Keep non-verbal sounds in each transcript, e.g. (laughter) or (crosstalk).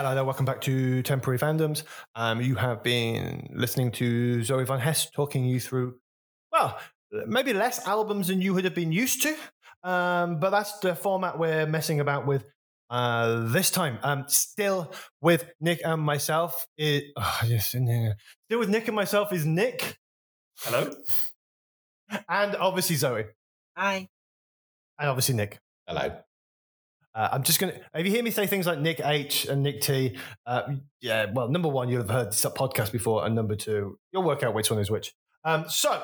Hello there, welcome back to Temporary Fandoms. Um, you have been listening to Zoe Van Hess talking you through, well, maybe less albums than you would have been used to, um, but that's the format we're messing about with uh, this time. Um, still with Nick and myself. It, oh, yes, still with Nick and myself is Nick. Hello. And obviously Zoe. Hi. And obviously Nick. Hello. Uh, I'm just going to, if you hear me say things like Nick H and Nick T, uh, yeah, well, number one, you'll have heard this podcast before. And number two, you'll work out which one is which. Um, so,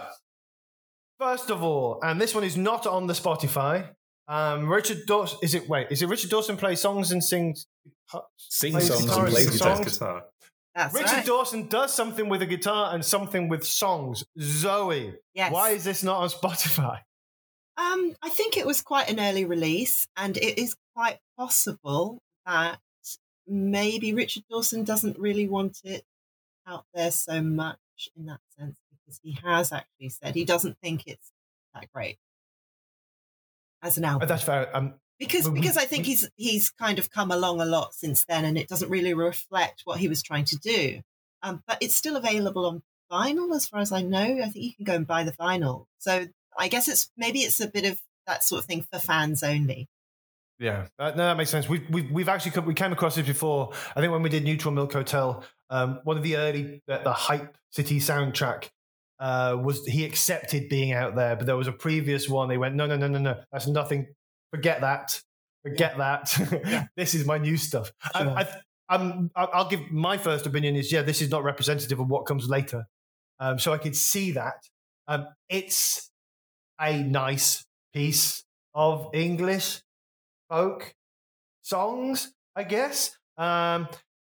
first of all, and this one is not on the Spotify. Um, Richard Dawson, is it, wait, is it Richard Dawson plays songs and sings? Sing plays songs guitar and play sings guitar. songs? Guitar. That's Richard right. Dawson does something with a guitar and something with songs. Zoe, Yes. why is this not on Spotify? Um, I think it was quite an early release, and it is quite possible that maybe Richard Dawson doesn't really want it out there so much in that sense because he has actually said he doesn't think it's that great as an Uh, album. That's fair. Um, because because I think he's he's kind of come along a lot since then, and it doesn't really reflect what he was trying to do. Um, but it's still available on vinyl, as far as I know. I think you can go and buy the vinyl. So I guess it's maybe it's a bit of that sort of thing for fans only. Yeah, uh, no, that makes sense. We've we've, we've actually come, we came across this before. I think when we did Neutral Milk Hotel, um, one of the early the, the Hype City soundtrack uh, was he accepted being out there, but there was a previous one. They went, no, no, no, no, no, that's nothing. Forget that. Forget that. (laughs) this is my new stuff. Sure. I, I, I'll give my first opinion is yeah, this is not representative of what comes later. Um, so I could see that. Um, it's a nice piece of English folk songs, I guess. Um,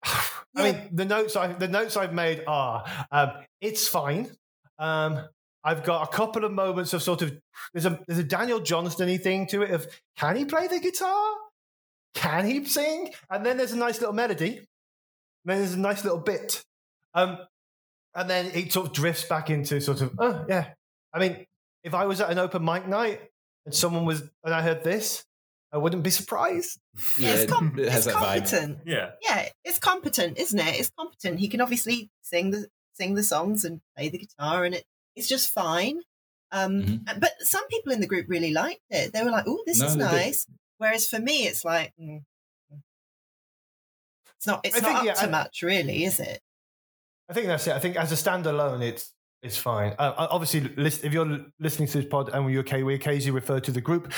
(sighs) I mean, the notes I the notes I've made are um, it's fine. Um, I've got a couple of moments of sort of there's a there's a Daniel Johnston thing to it of can he play the guitar? Can he sing? And then there's a nice little melody. then there's a nice little bit. Um, and then it sort of drifts back into sort of oh yeah. I mean, if I was at an open mic night and someone was and I heard this, I wouldn't be surprised. Yeah, it's, com- it has it's that vibe. competent. Yeah. Yeah, it's competent, isn't it? It's competent. He can obviously sing the sing the songs and play the guitar, and it it's just fine. Um, Mhm. But some people in the group really liked it. They were like, "Oh, this No, is they did. nice." Whereas for me, it's like, mm, mm. it's not. It's I not think, up yeah, to I- much, really, is it? I think that's it. I think as a standalone, it's it's fine. Uh, obviously, list, if you're listening to this pod and we okay, we occasionally refer to the group,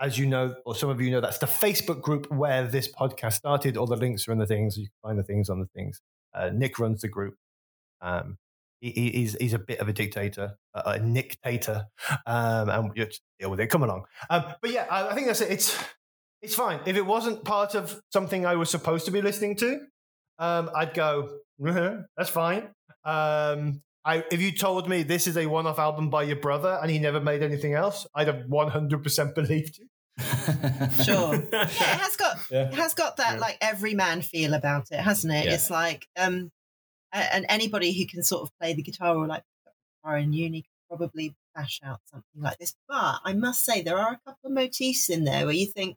as you know, or some of you know, that's the Facebook group where this podcast started. All the links are in the things. You can find the things on the things. Uh, Nick runs the group. Um, he, he- he's he's a bit of a dictator, a, a dictator, um, and you deal with it. Come along. Um, but yeah, I, I think that's it. It's it's fine. If it wasn't part of something I was supposed to be listening to, um, I'd go, "Uh-huh, (laughs) that's fine. Um, I, if you told me this is a one-off album by your brother and he never made anything else, I'd have 100% believed you. (laughs) Sure. yeah, it has got Yeah. it has got that Yeah. like everyman feel about it, hasn't it? Yeah. It's like um, and anybody who can sort of play the guitar or like guitar in uni could probably bash out something like this. But I must say there are a couple of motifs in there where you think,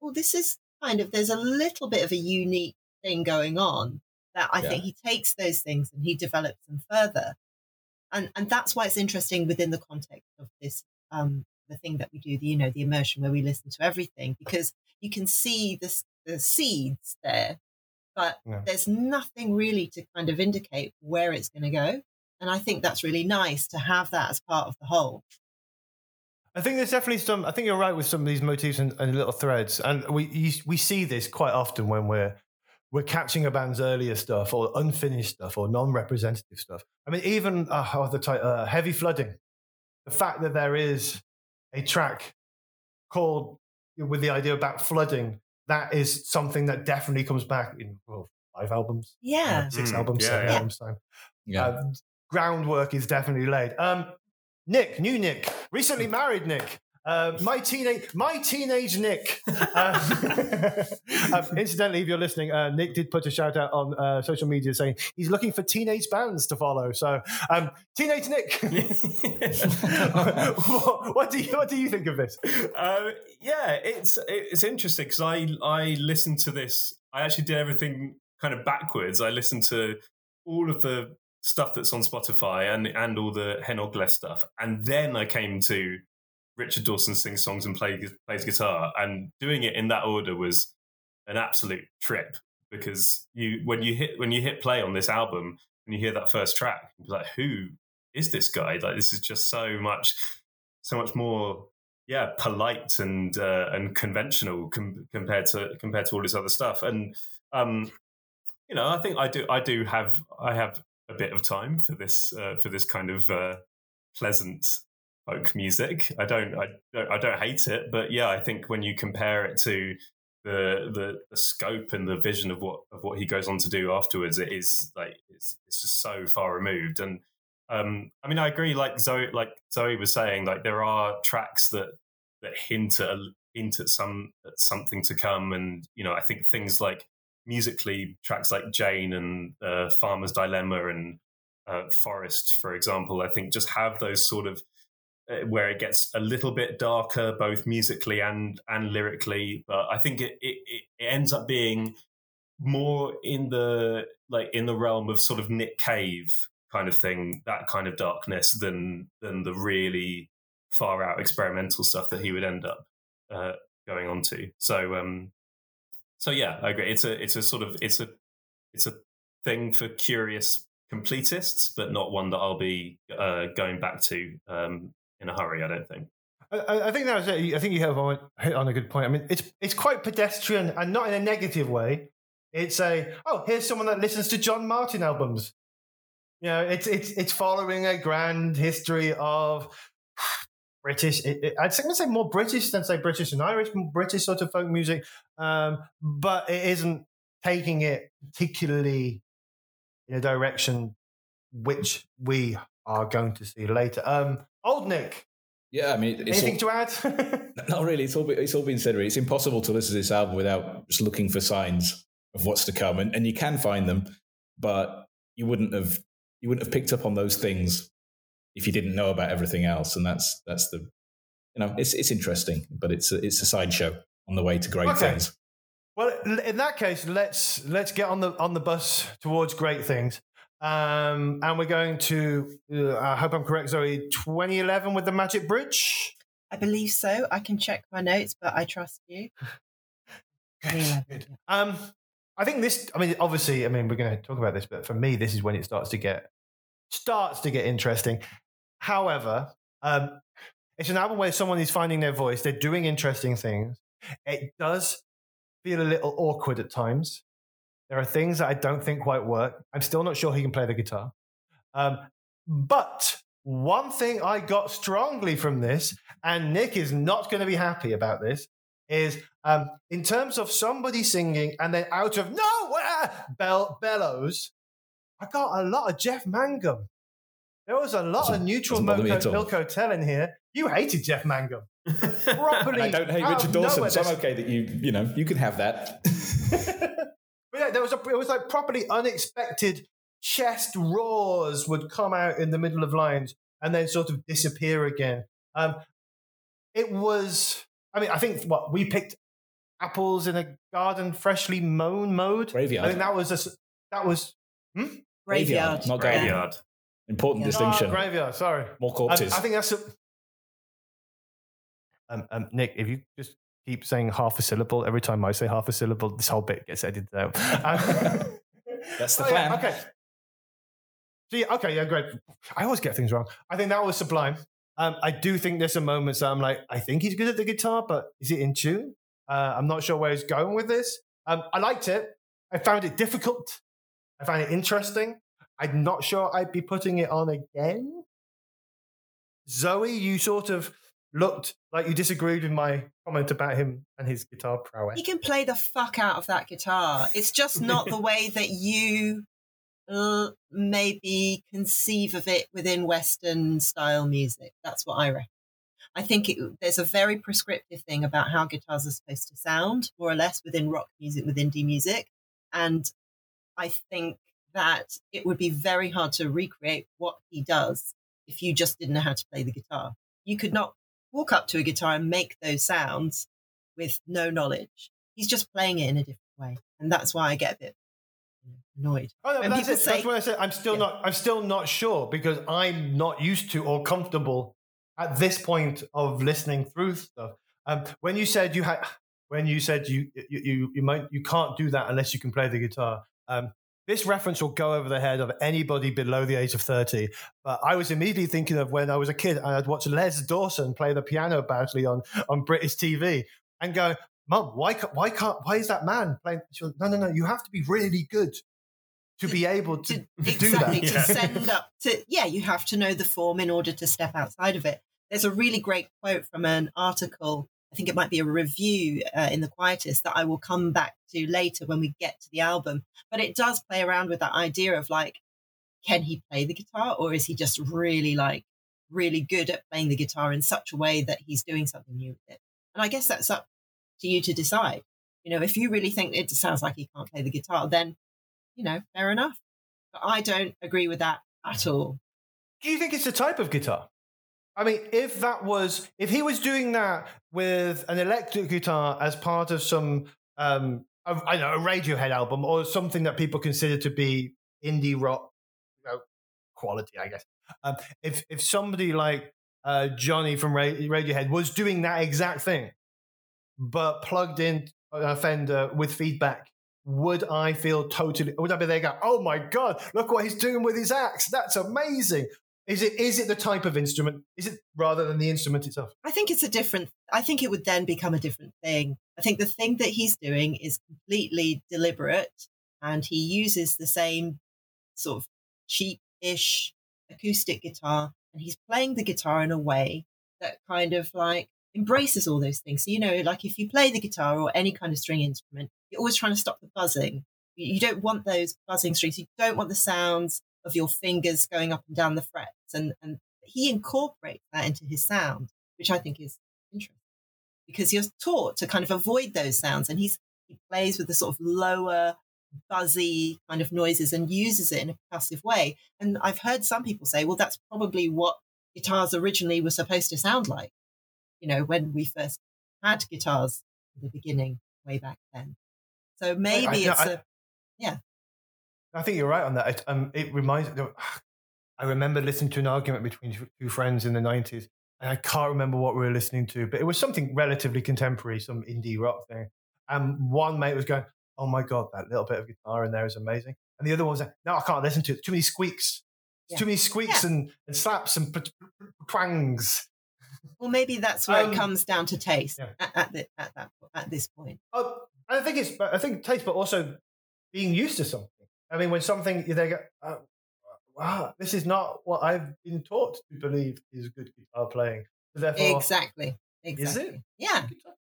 well, this is kind of there's a little bit of a unique thing going on that I Yeah. think he takes those things and he develops them further. And and that's why it's interesting within the context of this um the thing that we do, the you know, the immersion where we listen to everything, because you can see this the seeds there, but Yeah. there's nothing really to kind of indicate where it's going to go. And I think that's really nice to have that as part of the whole. I think there's definitely some. I think you're right with some of these motifs and, and little threads, and we you, we see this quite often when we're we're catching a band's earlier stuff or unfinished stuff or non-representative stuff. I mean, even uh, how the title, uh, heavy flooding. The fact that there is a track called with the idea about flooding that is something that definitely comes back in well, five albums, Yeah. uh, six Mm, albums, yeah, seven yeah. albums time. yeah. Uh, groundwork is definitely laid. Um, Nick, new Nick, recently married Nick. Uh, my teenage, my teenage Nick. Uh, (laughs) um, incidentally, if you're listening, uh, Nick did put a shout out on uh, social media saying he's looking for teenage bands to follow. So, um, teenage Nick, (laughs) (laughs) what, what do you what do you think of this? uh, yeah, it's it's interesting because I I listened to this I actually did everything kind of backwards. I listened to all of the stuff that's on Spotify and and all the Hen Ogledd stuff, and then I came to Richard Dawson sings songs and play, plays guitar, and doing it in that order was an absolute trip because you when you hit when you hit play on this album and you hear that first track, you're like, who is this guy? Like this is just so much so much more yeah polite and uh, and conventional com- compared to compared to all this other stuff and um you know i think i do i do have i have a bit of time for this uh, for this kind of uh, pleasant folk music i don't I, don't I don't hate it but yeah i think when you compare it to the, the the scope and the vision of what of what he goes on to do afterwards it is like it's it's just so far removed and um, I mean, I agree. Like Zoe, like Zoe was saying, like there are tracks that that hint at hint at some at something to come, and you know, I think things like musically tracks like Jane and uh, Farmer's Dilemma and uh, Forest, for example, I think just have those sort of where it gets a little bit darker, both musically and and lyrically. But I think it it, it ends up being more in the like in the realm of sort of Nick Cave kind of thing, that kind of darkness, than than the really far out experimental stuff that he would end up uh, going on to. So, um, so yeah, I agree. It's a it's a sort of it's a it's a thing for curious completists, but not one that I'll be uh, going back to um, in a hurry. I don't think. I, I think that was it. I think you have on, hit on a good point. I mean, it's it's quite pedestrian and not in a negative way. It's a oh, here's someone that listens to John Martyn albums. You know, it's it's it's following a grand history of (sighs) British. It, it, I'd say more British than say British and Irish, British sort of folk music, um, but it isn't taking it particularly in a direction which we are going to see later. Um, old Nick. Yeah, I mean, anything all, to add? (laughs) not really. It's all it's all been said. It's impossible to listen to this album without just looking for signs of what's to come, and, and you can find them, but you wouldn't have you wouldn't have picked up on those things if you didn't know about everything else. And that's that's the you know it's it's interesting, but it's a, it's a sideshow on the way to great okay. things. Well, in that case, let's let's get on the on the bus towards great things. Um, and we're going to, uh, I hope I'm correct, Zoe, 2011 with the Magic Bridge? I believe so. I can check my notes, but I trust you. (laughs) Good. Good. Um, I think this, I mean, obviously, I mean, we're going to talk about this, but for me, this is when it starts to get starts to get interesting. However, um, it's an album where someone is finding their voice. They're doing interesting things. It does feel a little awkward at times. There are things that I don't think quite work. I'm still not sure he can play the guitar. Um, but one thing I got strongly from this, and Nick is not going to be happy about this, is um, in terms of somebody singing and then out of nowhere bell- bellows, I got a lot of Jeff Mangum. There was a lot of neutral Milk, Milk Hotel in here. You hated Jeff Mangum. (laughs) Properly. I don't hate Richard Dawson, so I'm okay that you, you know, you can have that. (laughs) but yeah, there was a, it was like properly unexpected chest roars would come out in the middle of lines and then sort of disappear again. Um, it was, I mean, I think what we picked apples in a garden freshly mown mode. Graveyard. I think that was a, that was hmm? graveyard, graveyard, not graveyard. Important distinction. Oh, graveyard. Sorry. More corpses. Um, I think that's. A, um, um, Nick, if you just keep saying half a syllable every time I say half a syllable, this whole bit gets edited out. (laughs) that's the oh, plan. Yeah, okay. Yeah, okay, yeah, great. I always get things wrong. I think that was sublime. Um, I do think there's some moments that I'm like, I think he's good at the guitar, but is it in tune? Uh, I'm not sure where he's going with this. Um, I liked it. I found it difficult. I found it interesting. I'm not sure I'd be putting it on again. Zoe, you sort of looked like you disagreed with my comment about him and his guitar prowess. He can play the fuck out of that guitar. It's just (laughs) not the way that you uh, maybe conceive of it within Western style music. That's what I reckon. I think it, there's a very prescriptive thing about how guitars are supposed to sound, more or less, within rock music, with indie music. And I think that it would be very hard to recreate what he does if you just didn't know how to play the guitar. You could not walk up to a guitar and make those sounds with no knowledge. He's just playing it in a different way. and that's why I get a bit annoyed. Oh, no, When that's, it. say- that's what I said. I'm still Yeah. not. I'm still not sure because I'm not used to or comfortable at this point of listening through stuff. Um, when you said you had, when you said you you you, you might you can't do that unless you can play the guitar. Um, this reference will go over the head of anybody below the age of 30. But I was immediately thinking of when I was a kid and I'd watch Les Dawson play the piano badly on, on British TV and go, Mum, why, why can't, why is that man playing? She goes, no, no, no, you have to be really good to be able to, to (laughs) to do exactly that. to send up to yeah you have to know the form in order to step outside of it there's a really great quote from an article i think it might be a review uh, in the Quietus that i will come back to later when we get to the album but it does play around with that idea of like can he play the guitar or is he just really like really good at playing the guitar in such a way that he's doing something new with it and i guess that's up to you to decide you know if you really think it sounds like he can't play the guitar then you know, fair enough. But I don't agree with that at all. Do you think it's the type of guitar? I mean, if that was, if he was doing that with an electric guitar as part of some, um, of, I know, a Radiohead album or something that people consider to be indie rock, you know, quality, I guess. Um, if if somebody like uh, Jonny from Radiohead was doing that exact thing, but plugged in a Fender with feedback, would I feel totally? Would I be there? Go, oh my god! Look what he's doing with his axe. That's amazing. Is it? Is it the type of instrument? Is it rather than the instrument itself? I think it's a different, I think it would then become a different thing. I think the thing that he's doing is completely deliberate and he uses the same sort of cheap ish acoustic guitar and he's playing the guitar in a way that kind of like embraces all those things. So, you know, like if you play the guitar or any kind of string instrument, you're always trying to stop the buzzing. You don't want those buzzing strings. You don't want the sounds of your fingers going up and down the frets. And, and he incorporates that into his sound, which I think is interesting because you're taught to kind of avoid those sounds. And he's, he plays with the sort of lower, buzzy kind of noises and uses it in a percussive way. And I've heard some people say, well, that's probably what guitars originally were supposed to sound like, you know, when we first had guitars in the beginning, way back then. So maybe no, it's I- a I think you're right on that. It, um, it reminds. (sighs) I remember listening to an argument between two- friends in the '90s, and I can't remember what we were listening to, but it was something relatively contemporary, some indie rock thing. And one mate was going, "Oh my god, that little bit of guitar in there is amazing," and the other one was like, "No, I can't listen to it. Too many squeaks. Yeah. Too many squeaks Yeah. and, and slaps and p- p- twangs." well, maybe that's where Um, it comes down to taste yeah. at, at, the, at that at this point. Oh, I think it's. I think taste, but also being used to something. I mean, when something they go, oh, wow, this is not what I've been taught to believe is good guitar playing. Therefore, Exactly. Is Exactly. it? Yeah.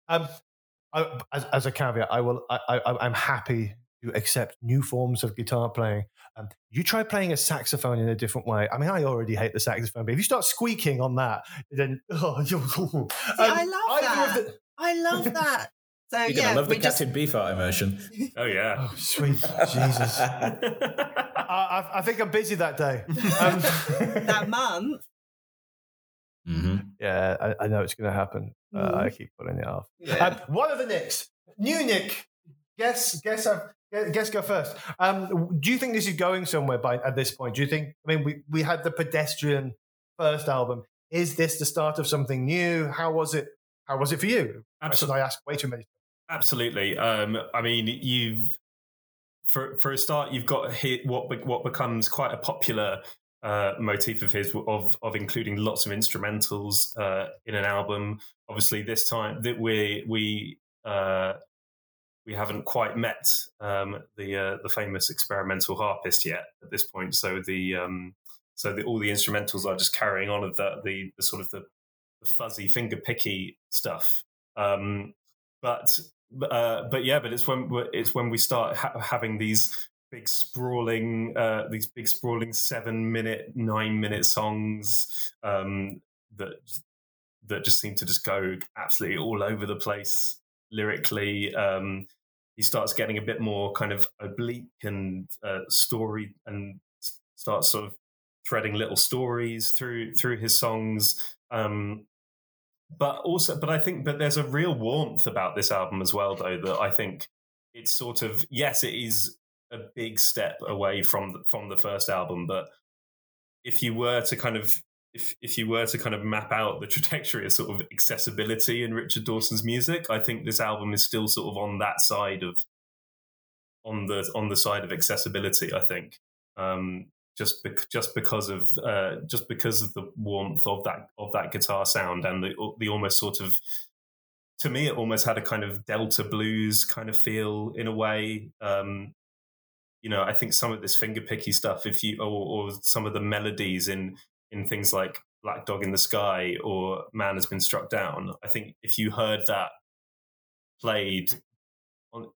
um, I, as, as a caveat, I will. I, I, I'm happy to accept new forms of guitar playing. Um, you try playing a saxophone in a different way. I mean, I already hate the saxophone, but if you start squeaking on that, then (laughs) oh, you're, um, I love that. the- I love (laughs) that. So You're yeah, gonna love the we just Captain Beefheart immersion. Oh yeah. oh, sweet Jesus. (laughs) I, I, I think I'm busy that day. Um, that month. hmm yeah, I, I know it's going to happen. Uh, Mhm. I keep putting it off. Yeah. Um, one of the Nicks, new Nick. Guess, guess, uh, guess, go first. Um, do you think this is going somewhere by at this point? Do you think? I mean, we we had the pedestrian first album. Is this the start of something new? How was it? How was it for you? Question Absolutely. I ask way too many. Absolutely. Um, I mean, you've for for a start, you've got hit what what becomes quite a popular uh, motif of his of of including lots of instrumentals uh, in an album. Obviously, this time that we we uh, we haven't quite met um, the uh, the famous experimental harpist yet at this point. So the um, so the, all the instrumentals are just carrying on of the the, the sort of the, the fuzzy finger picky stuff. Um, but uh, but yeah, but it's when it's when we start ha- having these big sprawling uh, these big sprawling seven minute nine minute songs um, that that just seem to just go absolutely all over the place lyrically. Um, he starts getting a bit more kind of oblique and uh, story and starts sort of threading little stories through through his songs. Um, but also, but I think, but there's a real warmth about this album as well, though, that I think it's sort of yes, it is a big step away from the, from the first album, but if you were to kind of if if you were to kind of map out the (laughs) trajectory of sort of accessibility in Richard Dawson's music, I think this album is still sort of on that side of on the on the side of accessibility. I think um, just bec- just because of uh, just because of the warmth of that of that guitar sound and the the almost sort of to me it almost had a kind of Delta blues kind of feel in a way. Um, you know, I think some of this fingerpicky stuff, if you or, or some of the melodies in in things like Black Dog in the Sky or Man Has Been Struck Down, I think if you heard that played on,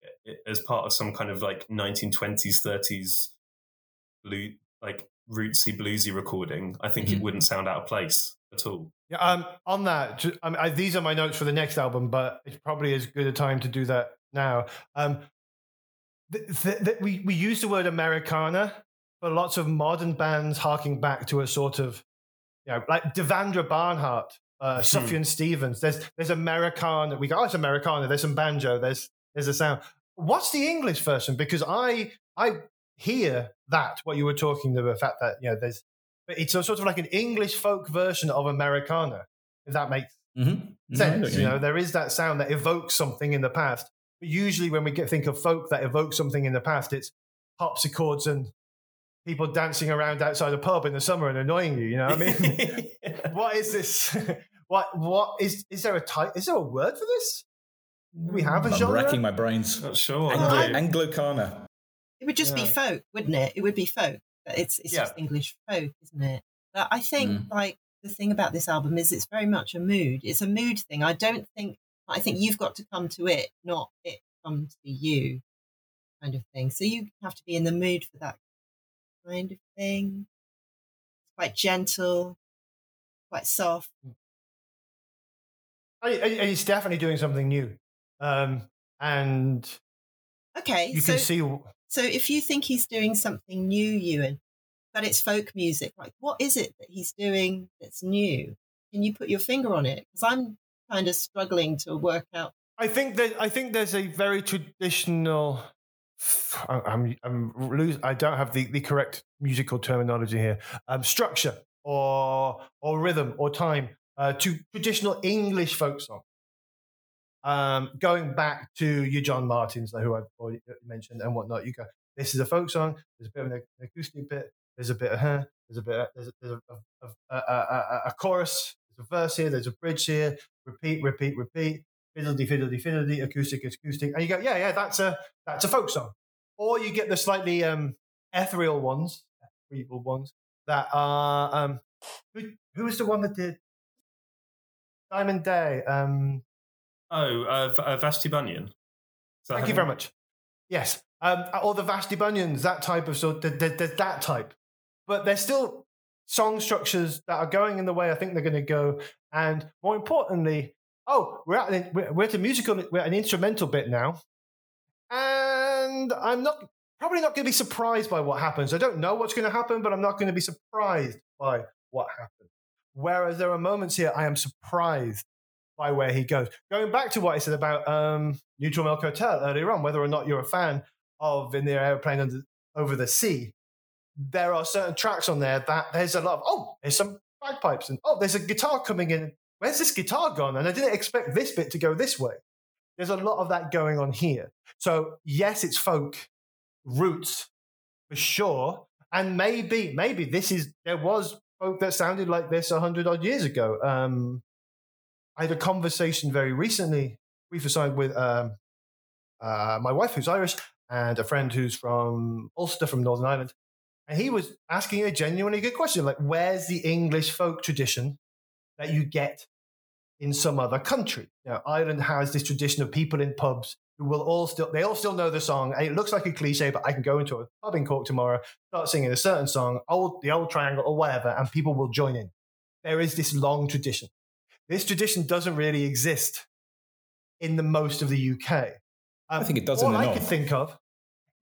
as part of some kind of like 1920s, 30s blue, like rootsy bluesy recording, I think mm-hmm. it wouldn't sound out of place at all. Yeah, um, on that, I mean, I, these are my notes for the next album, but it's probably as good a time to do that now. Um, we we use the word Americana, but lots of modern bands harking back to a sort of, you know, like Devendra Banhart, uh, hmm. Sufjan Stevens. There's there's Americana. We go, oh, it's Americana. There's some banjo. There's there's a sound. What's the English version? Because I I hear that what you were talking about, the fact that you know there's, but it's a sort of like an English folk version of Americana. If that makes mm-hmm. sense, no, you know, there is that sound that evokes something in the past. But usually, when we get think of folk that evokes something in the past, it's harpsichords and people dancing around outside a pub in the summer and annoying you. You know, what I mean, (laughs) what is this? (laughs) what what is is there a type? Is there a word for this? We have a I'm genre? racking my brains. Not sure. Anglo- Anglocana. It would just yeah. be folk, wouldn't it? It would be folk. It's it's yeah. just English folk, isn't it? But I think mm. like the thing about this album is it's very much a mood. It's a mood thing. I don't think I think you've got to come to it, not it come to you, kind of thing. So you have to be in the mood for that kind of thing. It's quite gentle, quite soft. It's definitely doing something new. Um, and okay, you so, can see. So if you think he's doing something new, Ewan, but it's folk music, like what is it that he's doing that's new? Can you put your finger on it? Because I'm kind of struggling to work out. I think that I think there's a very traditional. I'm I'm lose, I don't have the, the correct musical terminology here. Um, structure or or rhythm or time uh, to traditional English folk song. Um, going back to your John Martyns, who I've already mentioned and whatnot, you go. This is a folk song. There's a bit of an acoustic bit. There's a bit of her. There's a bit. Of, there's a, there's a, a, a, a, chorus. There's a verse here. There's a bridge here. Repeat, repeat, repeat. Fiddledy, fiddledy, fiddledy. Acoustic, acoustic. And you go, yeah, yeah, that's a that's a folk song. Or you get the slightly um, ethereal ones, ethereal ones that are. Um, who, who was the one that did Diamond Day? Um, Oh, uh, uh, Vashti Bunyan. Thank you very much. Yes, um, or the Vashti Bunyans, that type of sort. There's that type, but there's still song structures that are going in the way I think they're going to go. And more importantly, oh, we're at we're at a musical, we're at an instrumental bit now, and I'm not probably not going to be surprised by what happens. I don't know what's going to happen, but I'm not going to be surprised by what happens. Whereas there are moments here I am surprised by where he goes. Going back to what I said about um, Neutral Milk Hotel earlier on, whether or not you're a fan of In the Airplane Under, Over the Sea, there are certain tracks on there that there's a lot of, oh, there's some bagpipes and oh, there's a guitar coming in. Where's this guitar gone? And I didn't expect this bit to go this way. There's a lot of that going on here. So, yes, it's folk roots for sure. And maybe, maybe this is, there was folk that sounded like this a hundred odd years ago. Um, I had a conversation very recently, brief aside, with um, uh, my wife, who's Irish, and a friend who's from Ulster, from Northern Ireland. And he was asking a genuinely good question like, where's the English folk tradition that you get in some other country? Now, Ireland has this tradition of people in pubs who will all still, they all still know the song. And it looks like a cliche, but I can go into a pub in Cork tomorrow, start singing a certain song, old, the old triangle or whatever, and people will join in. There is this long tradition. This tradition doesn't really exist in the most of the UK. Um, I think it does. All I could think of,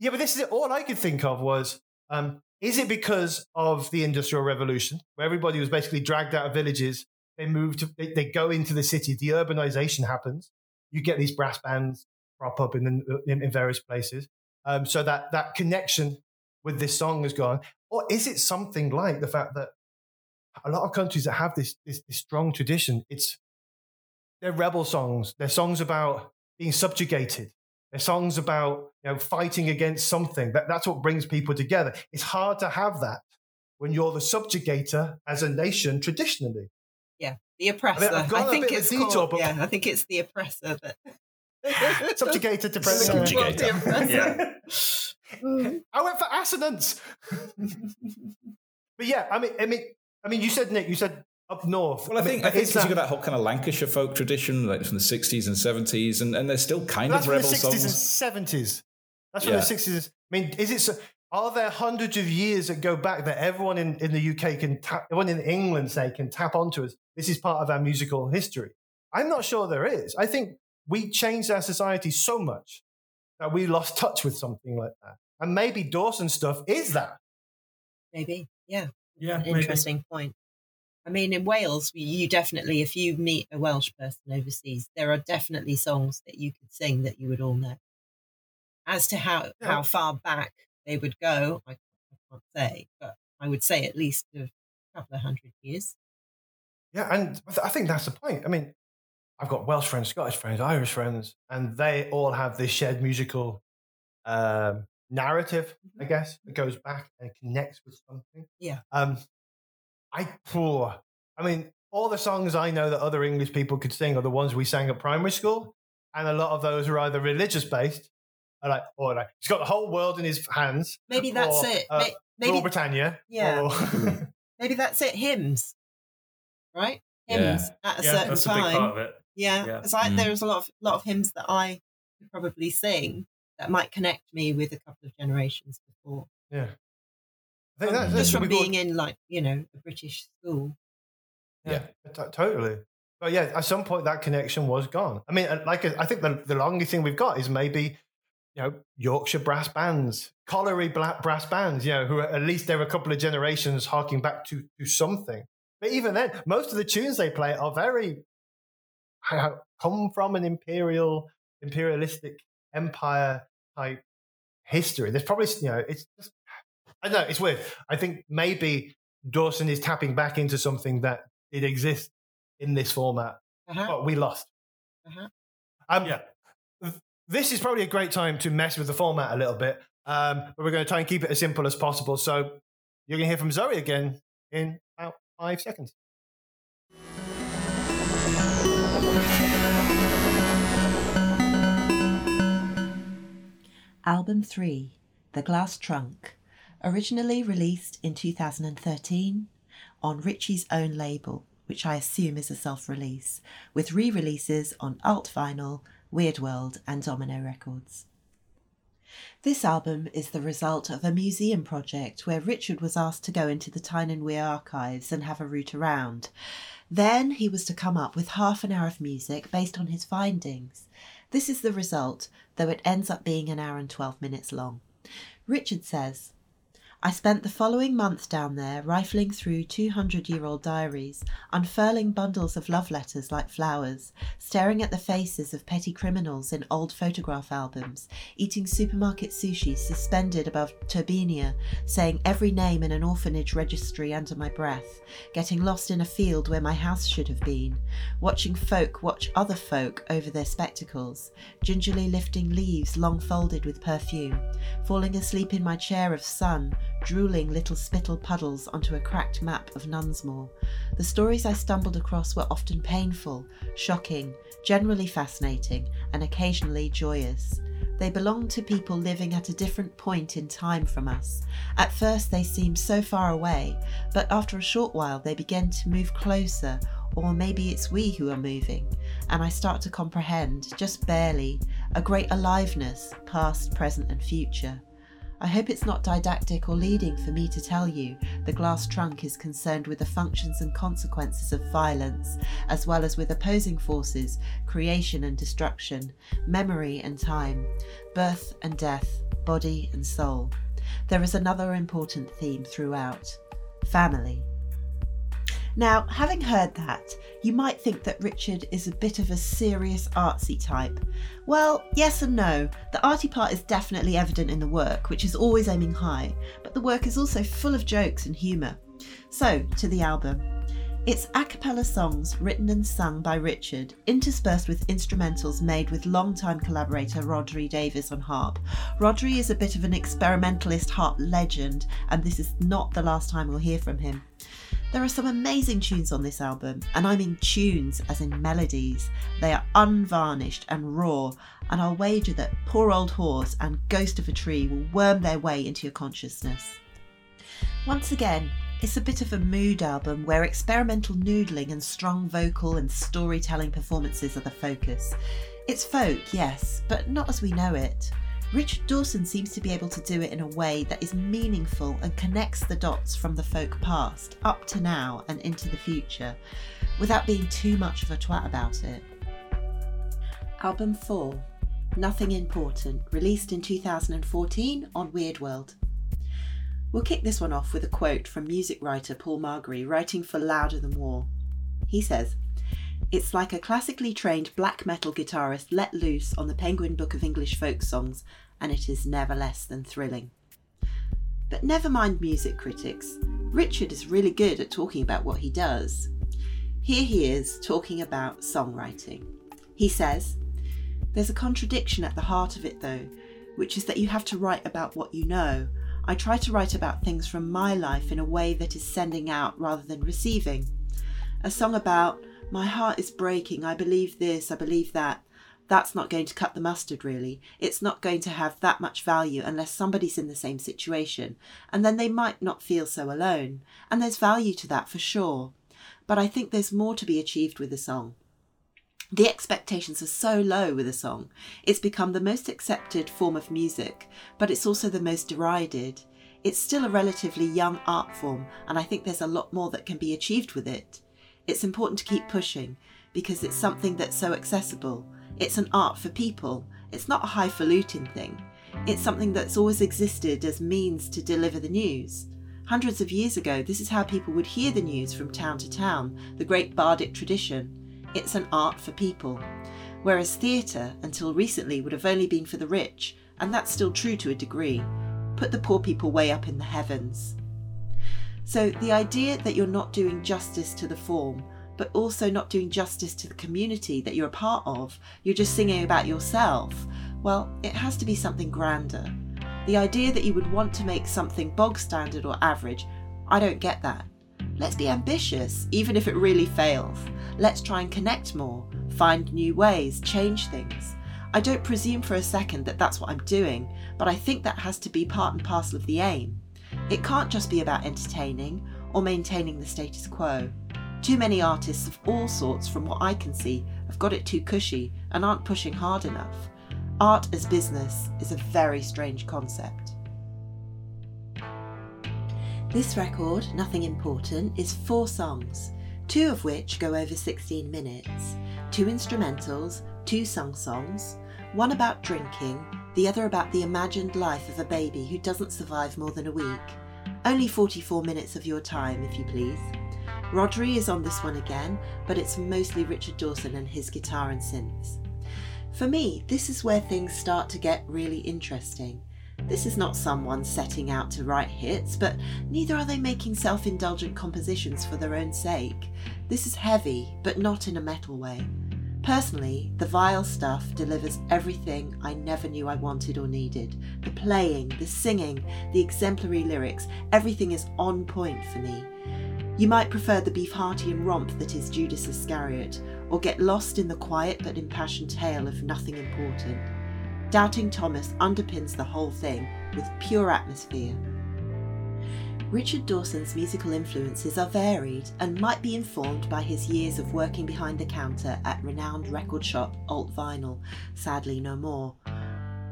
yeah, but this is it. all I could think of was, um, is it because of the Industrial Revolution, where everybody was basically dragged out of villages? They moved, to, they, they go into the city. The urbanization happens. You get these brass bands, crop up in, the, in, in various places. Um, so that that connection with this song is gone. Or is it something like the fact that a lot of countries that have this, this, this strong tradition, it's they're rebel songs. They're songs about being subjugated. They're songs about you know fighting against something. That, that's what brings people together. It's hard to have that when you're the subjugator as a nation traditionally. Yeah, the oppressor. I, mean, I think it's detour, called, yeah, I think it's the oppressor that (laughs) subjugated to oppressor. Subjugator. (laughs) Yeah. I went for assonance. (laughs) but yeah, I mean, I mean, I mean, you said Nick, you said up north. Well, I, I think mean, I think because you've got that whole kind of Lancashire folk tradition, like from the sixties and seventies, and, and they're still kind of rebel the 60s songs. and seventies. That's from Yeah. the sixties. I mean, is it? So, are there hundreds of years that go back that everyone in, in the UK can tap, everyone in England say can tap onto us? This is part of our musical history. I'm not sure there is. I think we changed our society so much that we lost touch with something like that. And maybe Dawson stuff is that. maybe. Yeah, Yeah, an maybe. interesting point. I mean, in Wales, you definitely, if you meet a Welsh person overseas, there are definitely songs that you could sing that you would all know. As to how, Yeah. how far back they would go, I, I can't say, but I would say at least a couple of hundred years. Yeah, and I I think that's the point. I mean, I've got Welsh friends, Scottish friends, Irish friends, and they all have this shared musical um, narrative, I guess, that goes back and connects with something. Yeah. Um, I poor. I mean, all the songs I know that other English people could sing are the ones we sang at primary school, and a lot of those are either religious based, or like, or like he's got the whole world in his hands. Maybe that's or, it. Uh, May- Maybe, Rule Britannia. Yeah. or- (laughs) maybe that's it. Hymns, right? Yeah. Hymns at a Yeah, certain that's a big time. part of it. Yeah, Yeah. because I Mm. there's a lot of lot of hymns that I could probably sing that might connect me with a couple of generations before, yeah. I think From- um, that's, just from being in like you know a British school. Yeah, t- totally. But yeah, at some point that connection was gone. I mean, like I think the the longest thing we've got is maybe you know Yorkshire brass bands, colliery black brass bands. You know, who are, at least they're a couple of generations harking back to to something. But even then, most of the tunes they play are very come from an imperial imperialistic empire type history. There's probably you know it's just I don't know it's weird. I think maybe Dawson is tapping back into something that did exist in this format, Uh-huh. but we lost. Uh-huh. Um, Yeah. th- This is probably a great time to mess with the format a little bit, um, but we're going to try and keep it as simple as possible. So you're going to hear from Zoe again in about five seconds. Album 3 The Glass Trunk, originally released in 2013 on Richie's own label, which I assume is a self release, with re releases on Alt Vinyl, Weird World, and Domino Records. This album is the result of a museum project where Richard was asked to go into the Tyne and Weir archives and have a route around. Then he was to come up with half an hour of music based on his findings. This is the result, though it ends up being an hour and 12 minutes long. Richard says, I spent the following month down there rifling through 200 year old diaries, unfurling bundles of love letters like flowers, staring at the faces of petty criminals in old photograph albums, eating supermarket sushi suspended above Turbinia, saying every name in an orphanage registry under my breath, getting lost in a field where my house should have been, watching folk watch other folk over their spectacles, gingerly lifting leaves long folded with perfume, falling asleep in my chair of sun, drooling little spittle puddles onto a cracked map of Nunsmore. The stories I stumbled across were often painful, shocking, generally fascinating, and occasionally joyous. They belonged to people living at a different point in time from us. At first, they seemed so far away, but after a short while, they began to move closer, or maybe it's we who are moving, and I start to comprehend, just barely, a great aliveness, past, present, and future. I hope it's not didactic or leading for me to tell you the glass trunk is concerned with the functions and consequences of violence, as well as with opposing forces, creation and destruction, memory and time, birth and death, body and soul. There is another important theme throughout family. Now, having heard that, you might think that Richard is a bit of a serious artsy type. Well, yes and no. The arty part is definitely evident in the work, which is always aiming high, but the work is also full of jokes and humour. So, to the album. It's a cappella songs written and sung by Richard, interspersed with instrumentals made with longtime collaborator Rhodri Davies on harp. Rhodri is a bit of an experimentalist harp legend, and this is not the last time we'll hear from him. There are some amazing tunes on this album, and I mean tunes as in melodies. They are unvarnished and raw, and I'll wager that Poor Old Horse and Ghost of a Tree will worm their way into your consciousness. Once again, it's a bit of a mood album where experimental noodling and strong vocal and storytelling performances are the focus. It's folk, yes, but not as we know it. Richard Dawson seems to be able to do it in a way that is meaningful and connects the dots from the folk past up to now and into the future without being too much of a twat about it. Album 4 Nothing Important, released in 2014 on Weird World. We'll kick this one off with a quote from music writer Paul Margery writing for Louder Than War. He says, It's like a classically trained black metal guitarist let loose on the Penguin Book of English folk songs, and it is never less than thrilling. But never mind music critics, Richard is really good at talking about what he does. Here he is talking about songwriting. He says, There's a contradiction at the heart of it, though, which is that you have to write about what you know I try to write about things from my life in a way that is sending out rather than receiving. A song about, my heart is breaking, I believe this, I believe that. That's not going to cut the mustard, really. It's not going to have that much value unless somebody's in the same situation, and then they might not feel so alone. And there's value to that for sure. But I think there's more to be achieved with a song. The expectations are so low with a song. It's become the most accepted form of music, but it's also the most derided. It's still a relatively young art form, and I think there's a lot more that can be achieved with it. It's important to keep pushing because it's something that's so accessible. It's an art for people. It's not a highfalutin thing. It's something that's always existed as means to deliver the news. Hundreds of years ago, this is how people would hear the news from town to town, the great bardic tradition. It's an art for people. Whereas theatre, until recently, would have only been for the rich, and that's still true to a degree. Put the poor people way up in the heavens. So the idea that you're not doing justice to the form, but also not doing justice to the community that you're a part of, you're just singing about yourself, well, it has to be something grander. The idea that you would want to make something bog standard or average, I don't get that. Let's be ambitious, even if it really fails. Let's try and connect more, find new ways, change things. I don't presume for a second that that's what I'm doing, but I think that has to be part and parcel of the aim. It can't just be about entertaining or maintaining the status quo. Too many artists of all sorts, from what I can see, have got it too cushy and aren't pushing hard enough. Art as business is a very strange concept. This record, Nothing Important, is four songs, two of which go over 16 minutes, two instrumentals, two sung songs, one about drinking, the other about the imagined life of a baby who doesn't survive more than a week. Only 44 minutes of your time, if you please. Rhodri is on this one again, but it's mostly Richard Dawson and his guitar and synths. For me, this is where things start to get really interesting. This is not someone setting out to write hits, but neither are they making self indulgent compositions for their own sake. This is heavy, but not in a metal way. Personally, the vile stuff delivers everything I never knew I wanted or needed. The playing, the singing, the exemplary lyrics, everything is on point for me. You might prefer the Beefheartian romp that is Judas Iscariot, or get lost in the quiet but impassioned tale of nothing important. Doubting Thomas underpins the whole thing with pure atmosphere. Richard Dawson's musical influences are varied and might be informed by his years of working behind the counter at renowned record shop Alt Vinyl, sadly no more.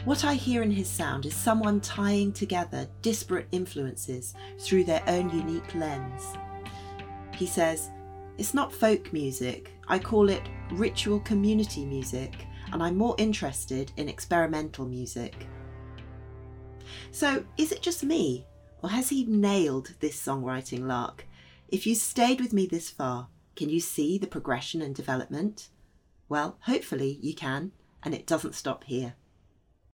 What I hear in his sound is someone tying together disparate influences through their own unique lens. He says, It's not folk music, I call it ritual community music and I'm more interested in experimental music. So, is it just me, or has he nailed this songwriting lark? If you stayed with me this far, can you see the progression and development? Well, hopefully you can, and it doesn't stop here.